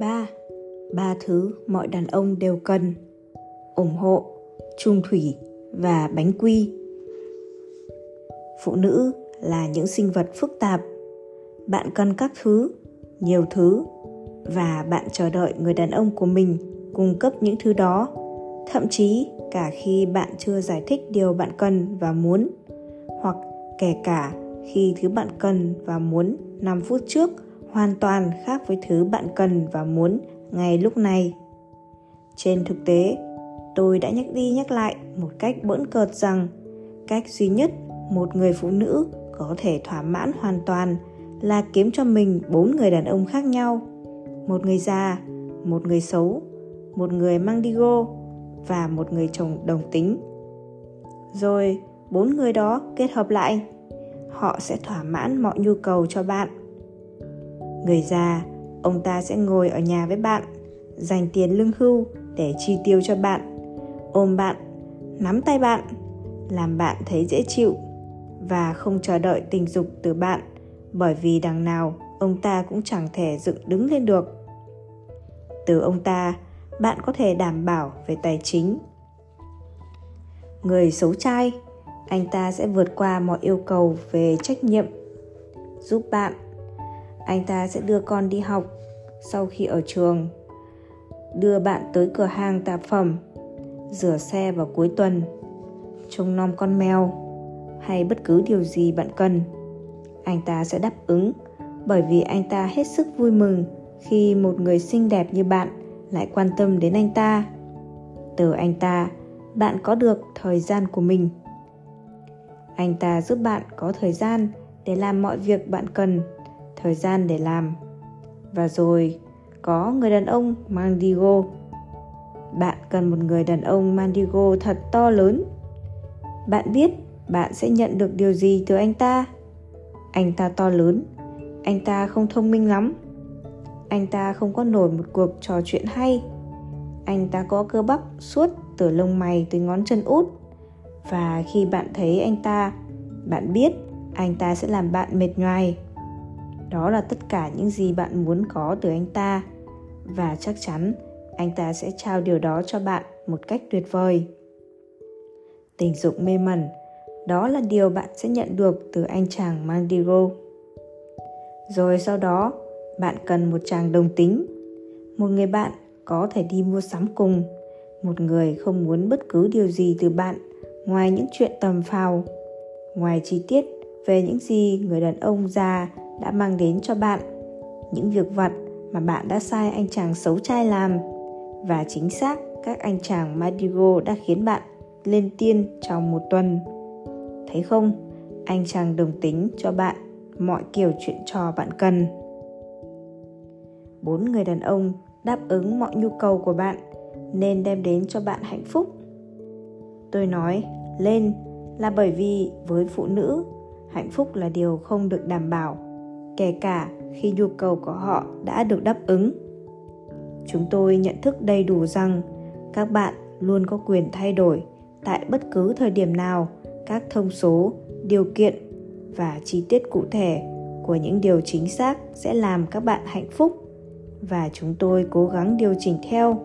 ba. Ba thứ mọi đàn ông đều cần. Ủng hộ trung thủy và bánh quy. Phụ nữ là những sinh vật phức tạp. Bạn cần các thứ, nhiều thứ và bạn chờ đợi người đàn ông của mình cung cấp những thứ đó. Thậm chí cả khi bạn chưa giải thích điều bạn cần và muốn, hoặc kể cả khi thứ bạn cần và muốn 5 phút trước hoàn toàn khác với thứ bạn cần và muốn ngay lúc này. Trên thực tế, tôi đã nhắc đi nhắc lại một cách bỡn cợt rằng cách duy nhất một người phụ nữ có thể thỏa mãn hoàn toàn là kiếm cho mình bốn người đàn ông khác nhau. Một người già, một người xấu, một người mang đi gô và một người chồng đồng tính. Rồi bốn người đó kết hợp lại, họ sẽ thỏa mãn mọi nhu cầu cho bạn. Người già, ông ta sẽ ngồi ở nhà với bạn, dành tiền lương hưu để chi tiêu cho bạn, ôm bạn, nắm tay bạn, làm bạn thấy dễ chịu và không chờ đợi tình dục từ bạn bởi vì đằng nào ông ta cũng chẳng thể dựng đứng lên được. Từ ông ta, bạn có thể đảm bảo về tài chính. Người xấu trai, anh ta sẽ vượt qua mọi yêu cầu về trách nhiệm, giúp bạn. Anh ta sẽ đưa con đi học sau khi ở trường, đưa bạn tới cửa hàng tạp phẩm, rửa xe vào cuối tuần, trông nom con mèo hay bất cứ điều gì bạn cần. Anh ta sẽ đáp ứng bởi vì anh ta hết sức vui mừng khi một người xinh đẹp như bạn lại quan tâm đến anh ta. Từ anh ta bạn có được thời gian của mình. Anh ta giúp bạn có thời gian để làm mọi việc bạn cần thời gian để làm. Và rồi, có người đàn ông mandigo bạn cần một người đàn ông mandigo thật to lớn. Bạn biết bạn sẽ nhận được điều gì từ anh ta? Anh ta to lớn, anh ta không thông minh lắm. Anh ta không có nổi một cuộc trò chuyện hay. Anh ta có cơ bắp suốt từ lông mày tới ngón chân út. Và khi bạn thấy anh ta, bạn biết anh ta sẽ làm bạn mệt nhoài đó là tất cả những gì bạn muốn có từ anh ta. Và chắc chắn, anh ta sẽ trao điều đó cho bạn một cách tuyệt vời. Tình dục mê mẩn, đó là điều bạn sẽ nhận được từ anh chàng mandigo rồi sau đó, bạn cần một chàng đồng tính, một người bạn có thể đi mua sắm cùng, một người không muốn bất cứ điều gì từ bạn ngoài những chuyện tầm phào, ngoài chi tiết về những gì người đàn ông già đã mang đến cho bạn những việc vặt mà bạn đã sai anh chàng xấu trai làm. Và chính xác các anh chàng Madigo đã khiến bạn lên tiên trong một tuần. Thấy không, anh chàng đồng tính cho bạn mọi kiểu chuyện trò bạn cần. Bốn người đàn ông đáp ứng mọi nhu cầu của bạn nên đem đến cho bạn hạnh phúc. Tôi nói lên là bởi vì với phụ nữ hạnh phúc là điều không được đảm bảo kể cả khi nhu cầu của họ đã được đáp ứng. Chúng tôi nhận thức đầy đủ rằng các bạn luôn có quyền thay đổi tại bất cứ thời điểm nào các thông số, điều kiện và chi tiết cụ thể của những điều chính xác sẽ làm các bạn hạnh phúc và chúng tôi cố gắng điều chỉnh theo,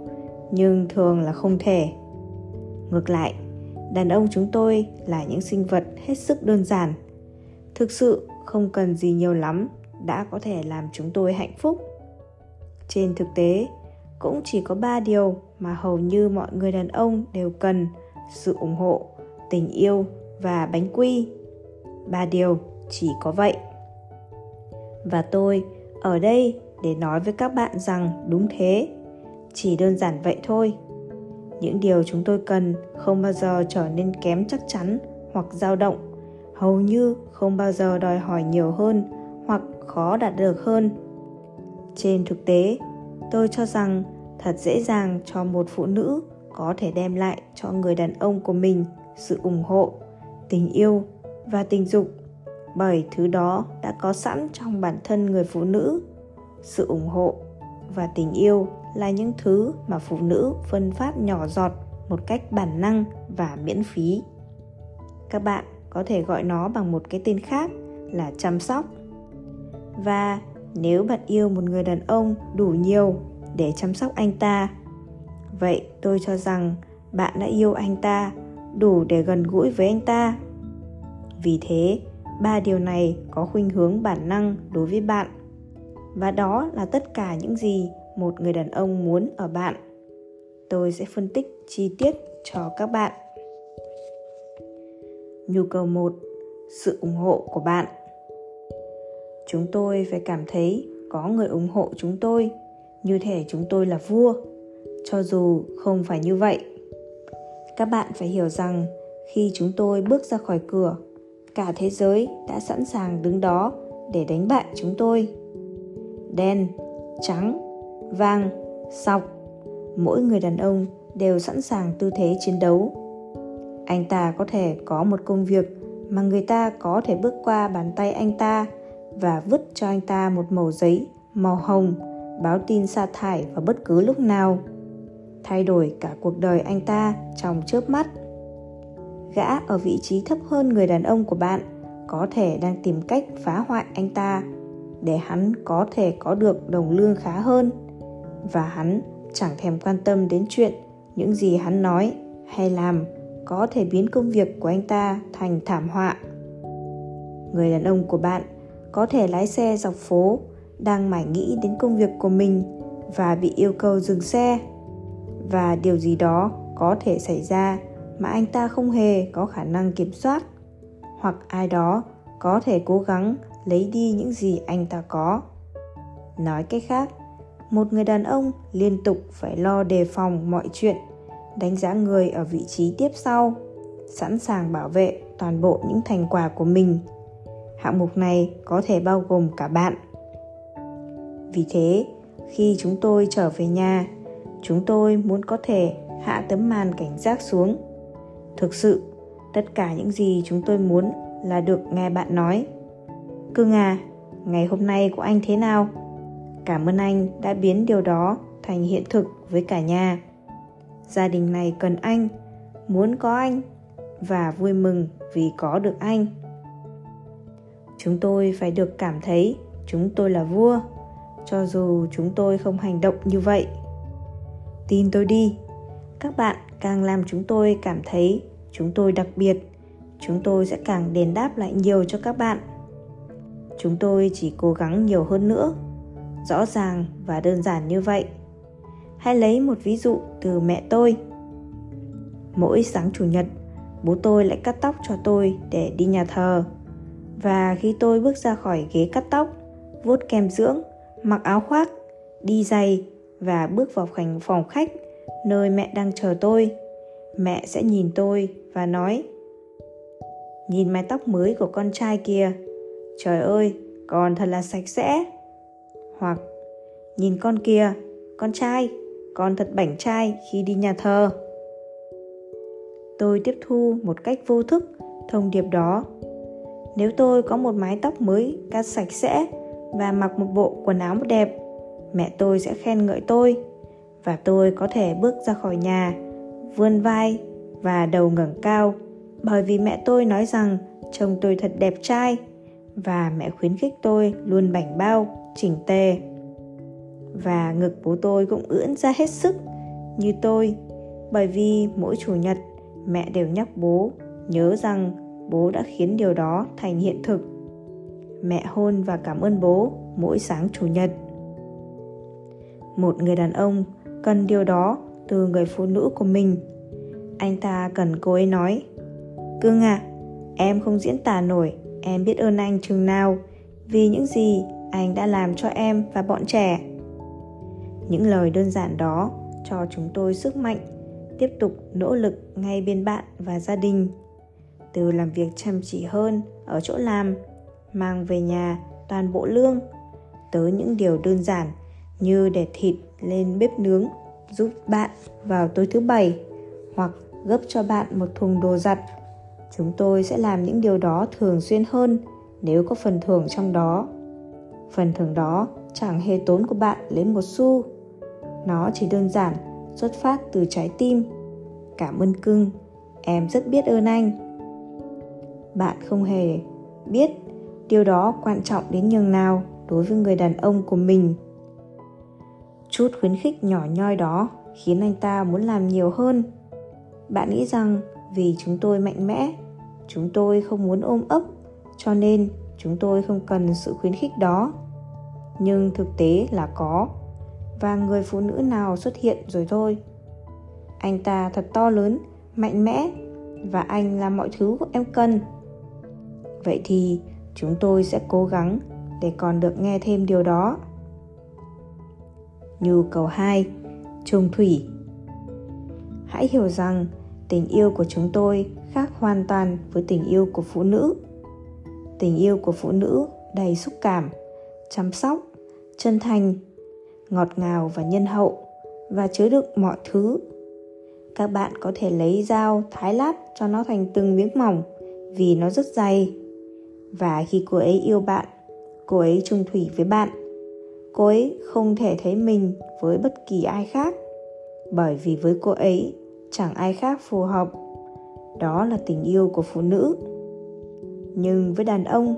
nhưng thường là không thể. Ngược lại, đàn ông chúng tôi là những sinh vật hết sức đơn giản, thực sự không cần gì nhiều lắm đã có thể làm chúng tôi hạnh phúc. Trên thực tế, cũng chỉ có ba điều mà hầu như mọi người đàn ông đều cần sự ủng hộ, tình yêu và bánh quy. Ba điều chỉ có vậy. Và tôi ở đây để nói với các bạn rằng đúng thế, chỉ đơn giản vậy thôi. Những điều chúng tôi cần không bao giờ trở nên kém chắc chắn hoặc dao động, hầu như không bao giờ đòi hỏi nhiều hơn hoặc khó đạt được hơn. Trên thực tế, tôi cho rằng thật dễ dàng cho một phụ nữ có thể đem lại cho người đàn ông của mình sự ủng hộ, tình yêu và tình dục, bởi thứ đó đã có sẵn trong bản thân người phụ nữ. Sự ủng hộ và tình yêu là những thứ mà phụ nữ phân phát nhỏ giọt một cách bản năng và miễn phí. Các bạn có thể gọi nó bằng một cái tên khác là chăm sóc và nếu bạn yêu một người đàn ông đủ nhiều để chăm sóc anh ta, vậy tôi cho rằng bạn đã yêu anh ta đủ để gần gũi với anh ta. Vì thế, ba điều này có khuynh hướng bản năng đối với bạn. Và đó là tất cả những gì một người đàn ông muốn ở bạn. Tôi sẽ phân tích chi tiết cho các bạn. Nhu cầu một, sự ủng hộ của bạn chúng tôi phải cảm thấy có người ủng hộ chúng tôi. Như thể chúng tôi là vua. Cho dù không phải như vậy, các bạn phải hiểu rằng khi chúng tôi bước ra khỏi cửa, cả thế giới đã sẵn sàng đứng đó để đánh bại chúng tôi. Đen, trắng, vàng, sọc, mỗi người đàn ông đều sẵn sàng tư thế chiến đấu. Anh ta có thể có một công việc mà người ta có thể bước qua bàn tay anh ta và vứt cho anh ta một mẩu giấy màu hồng, báo tin sa thải vào bất cứ lúc nào. Thay đổi cả cuộc đời anh ta trong chớp mắt. Gã ở vị trí thấp hơn người đàn ông của bạn có thể đang tìm cách phá hoại anh ta để hắn có thể có được đồng lương khá hơn. Và hắn chẳng thèm quan tâm đến chuyện những gì hắn nói hay làm có thể biến công việc của anh ta thành thảm họa. Người đàn ông của bạn có thể lái xe dọc phố, đang mải nghĩ đến công việc của mình và bị yêu cầu dừng xe. Và điều gì đó có thể xảy ra mà anh ta không hề có khả năng kiểm soát, hoặc ai đó có thể cố gắng lấy đi những gì anh ta có. Nói cách khác, một người đàn ông liên tục phải lo đề phòng mọi chuyện, đánh giá người ở vị trí tiếp sau, sẵn sàng bảo vệ toàn bộ những thành quả của mình hạng mục này có thể bao gồm cả bạn. Vì thế, khi chúng tôi trở về nhà, chúng tôi muốn có thể hạ tấm màn cảnh giác xuống. Thực sự, tất cả những gì chúng tôi muốn là được nghe bạn nói. Cưng à ngày hôm nay của anh thế nào? Cảm ơn anh đã biến điều đó thành hiện thực với cả nhà. Gia đình này cần anh, muốn có anh và vui mừng vì có được anh chúng tôi phải được cảm thấy chúng tôi là vua, cho dù chúng tôi không hành động như vậy. Tin tôi đi, các bạn càng làm chúng tôi cảm thấy chúng tôi đặc biệt, chúng tôi sẽ càng đền đáp lại nhiều cho các bạn. Chúng tôi chỉ cố gắng nhiều hơn nữa, rõ ràng và đơn giản như vậy. Hãy lấy một ví dụ từ mẹ tôi. Mỗi sáng chủ nhật, bố tôi lại cắt tóc cho tôi để đi nhà thờ và khi tôi bước ra khỏi ghế cắt tóc, vuốt kem dưỡng, mặc áo khoác, đi giày và bước vào khoảnh phòng khách nơi mẹ đang chờ tôi, mẹ sẽ nhìn tôi và nói, nhìn mái tóc mới của con trai kia trời ơi con thật là sạch sẽ. Hoặc, nhìn con kia con trai, con thật bảnh trai khi đi nhà thờ. Tôi tiếp thu một cách vô thức thông điệp đó nếu tôi có một mái tóc mới cắt sạch sẽ và mặc một bộ quần áo đẹp, mẹ tôi sẽ khen ngợi tôi và tôi có thể bước ra khỏi nhà, vươn vai và đầu ngẩng cao. Bởi vì mẹ tôi nói rằng chồng tôi thật đẹp trai và mẹ khuyến khích tôi luôn bảnh bao, chỉnh tề. Và ngực bố tôi cũng ưỡn ra hết sức như tôi. Bởi vì mỗi chủ nhật, mẹ đều nhắc bố nhớ rằng bố đã khiến điều đó thành hiện thực. Mẹ hôn và cảm ơn bố mỗi sáng chủ nhật. Một người đàn ông cần điều đó từ người phụ nữ của mình. Anh ta cần cô ấy nói, cưng à em không diễn tả nổi, em biết ơn anh chừng nào, vì những gì anh đã làm cho em và bọn trẻ. Những lời đơn giản đó cho chúng tôi sức mạnh tiếp tục nỗ lực ngay bên bạn và gia đình từ làm việc chăm chỉ hơn ở chỗ làm, mang về nhà toàn bộ lương tới những điều đơn giản như để thịt lên bếp nướng, giúp bạn vào tối thứ bảy hoặc gấp cho bạn một thùng đồ giặt. Chúng tôi sẽ làm những điều đó thường xuyên hơn nếu có phần thưởng trong đó. Phần thưởng đó chẳng hề tốn của bạn lấy một xu. Nó chỉ đơn giản, xuất phát từ trái tim. Cảm ơn cưng, em rất biết ơn anh bạn không hề biết điều đó quan trọng đến nhường nào đối với người đàn ông của mình. Chút khuyến khích nhỏ nhoi đó khiến anh ta muốn làm nhiều hơn. Bạn nghĩ rằng vì chúng tôi mạnh mẽ, chúng tôi không muốn ôm ấp, cho nên chúng tôi không cần sự khuyến khích đó. Nhưng thực tế là có, và người phụ nữ nào xuất hiện rồi thôi. Anh ta thật to lớn, mạnh mẽ, và anh là mọi thứ em cần vậy thì chúng tôi sẽ cố gắng để còn được nghe thêm điều đó. Nhu cầu 2 trùng thủy. Hãy hiểu rằng tình yêu của chúng tôi khác hoàn toàn với tình yêu của phụ nữ. Tình yêu của phụ nữ đầy xúc cảm, chăm sóc, chân thành, ngọt ngào và nhân hậu và chứa đựng mọi thứ. Các bạn có thể lấy dao, thái lát cho nó thành từng miếng mỏng vì nó rất dày và khi cô ấy yêu bạn, cô ấy trung thủy với bạn, cô ấy không thể thấy mình với bất kỳ ai khác. Bởi vì với cô ấy, chẳng ai khác phù hợp. Đó là tình yêu của phụ nữ. Nhưng với đàn ông,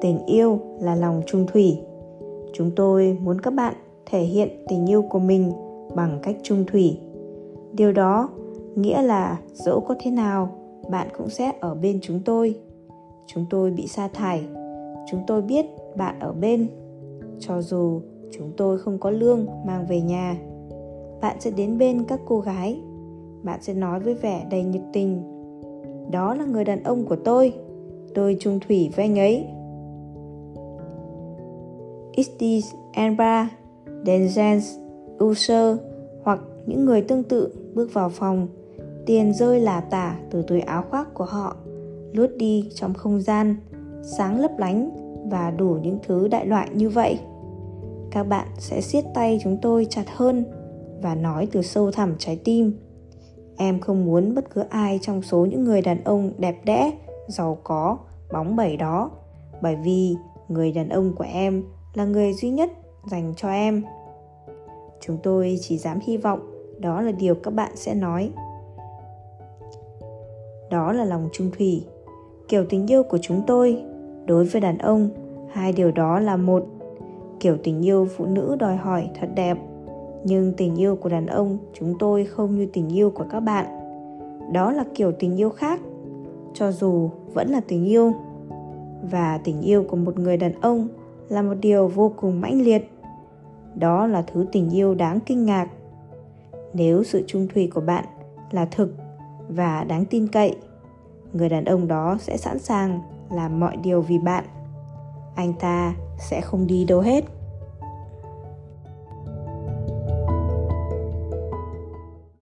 tình yêu là lòng trung thủy. Chúng tôi muốn các bạn thể hiện tình yêu của mình bằng cách trung thủy. Điều đó nghĩa là dẫu có thế nào, bạn cũng sẽ ở bên chúng tôi chúng tôi bị sa thải. Chúng tôi biết bạn ở bên cho dù chúng tôi không có lương mang về nhà. Bạn sẽ đến bên các cô gái. Bạn sẽ nói với vẻ đầy nhiệt tình đó là người đàn ông của tôi. Tôi trung thủy với anh ấy. Istis Enbra, Denzens, User hoặc những người tương tự bước vào phòng tiền rơi lả tả từ túi áo khoác của họ lướt đi trong không gian, sáng lấp lánh và đủ những thứ đại loại như vậy. Các bạn sẽ siết tay chúng tôi chặt hơn và nói từ sâu thẳm trái tim. Em không muốn bất cứ ai trong số những người đàn ông đẹp đẽ, giàu có, bóng bẩy đó, bởi vì người đàn ông của em là người duy nhất dành cho em. Chúng tôi chỉ dám hy vọng đó là điều các bạn sẽ nói. Đó là lòng trung thủy kiểu tình yêu của chúng tôi. Đối với đàn ông, hai điều đó là một. Kiểu tình yêu phụ nữ đòi hỏi thật đẹp. Nhưng tình yêu của đàn ông, chúng tôi không như tình yêu của các bạn. Đó là kiểu tình yêu khác, cho dù vẫn là tình yêu. Và tình yêu của một người đàn ông là một điều vô cùng mãnh liệt. Đó là thứ tình yêu đáng kinh ngạc. Nếu sự trung thủy của bạn là thực và đáng tin cậy người đàn ông đó sẽ sẵn sàng làm mọi điều vì bạn. Anh ta sẽ không đi đâu hết.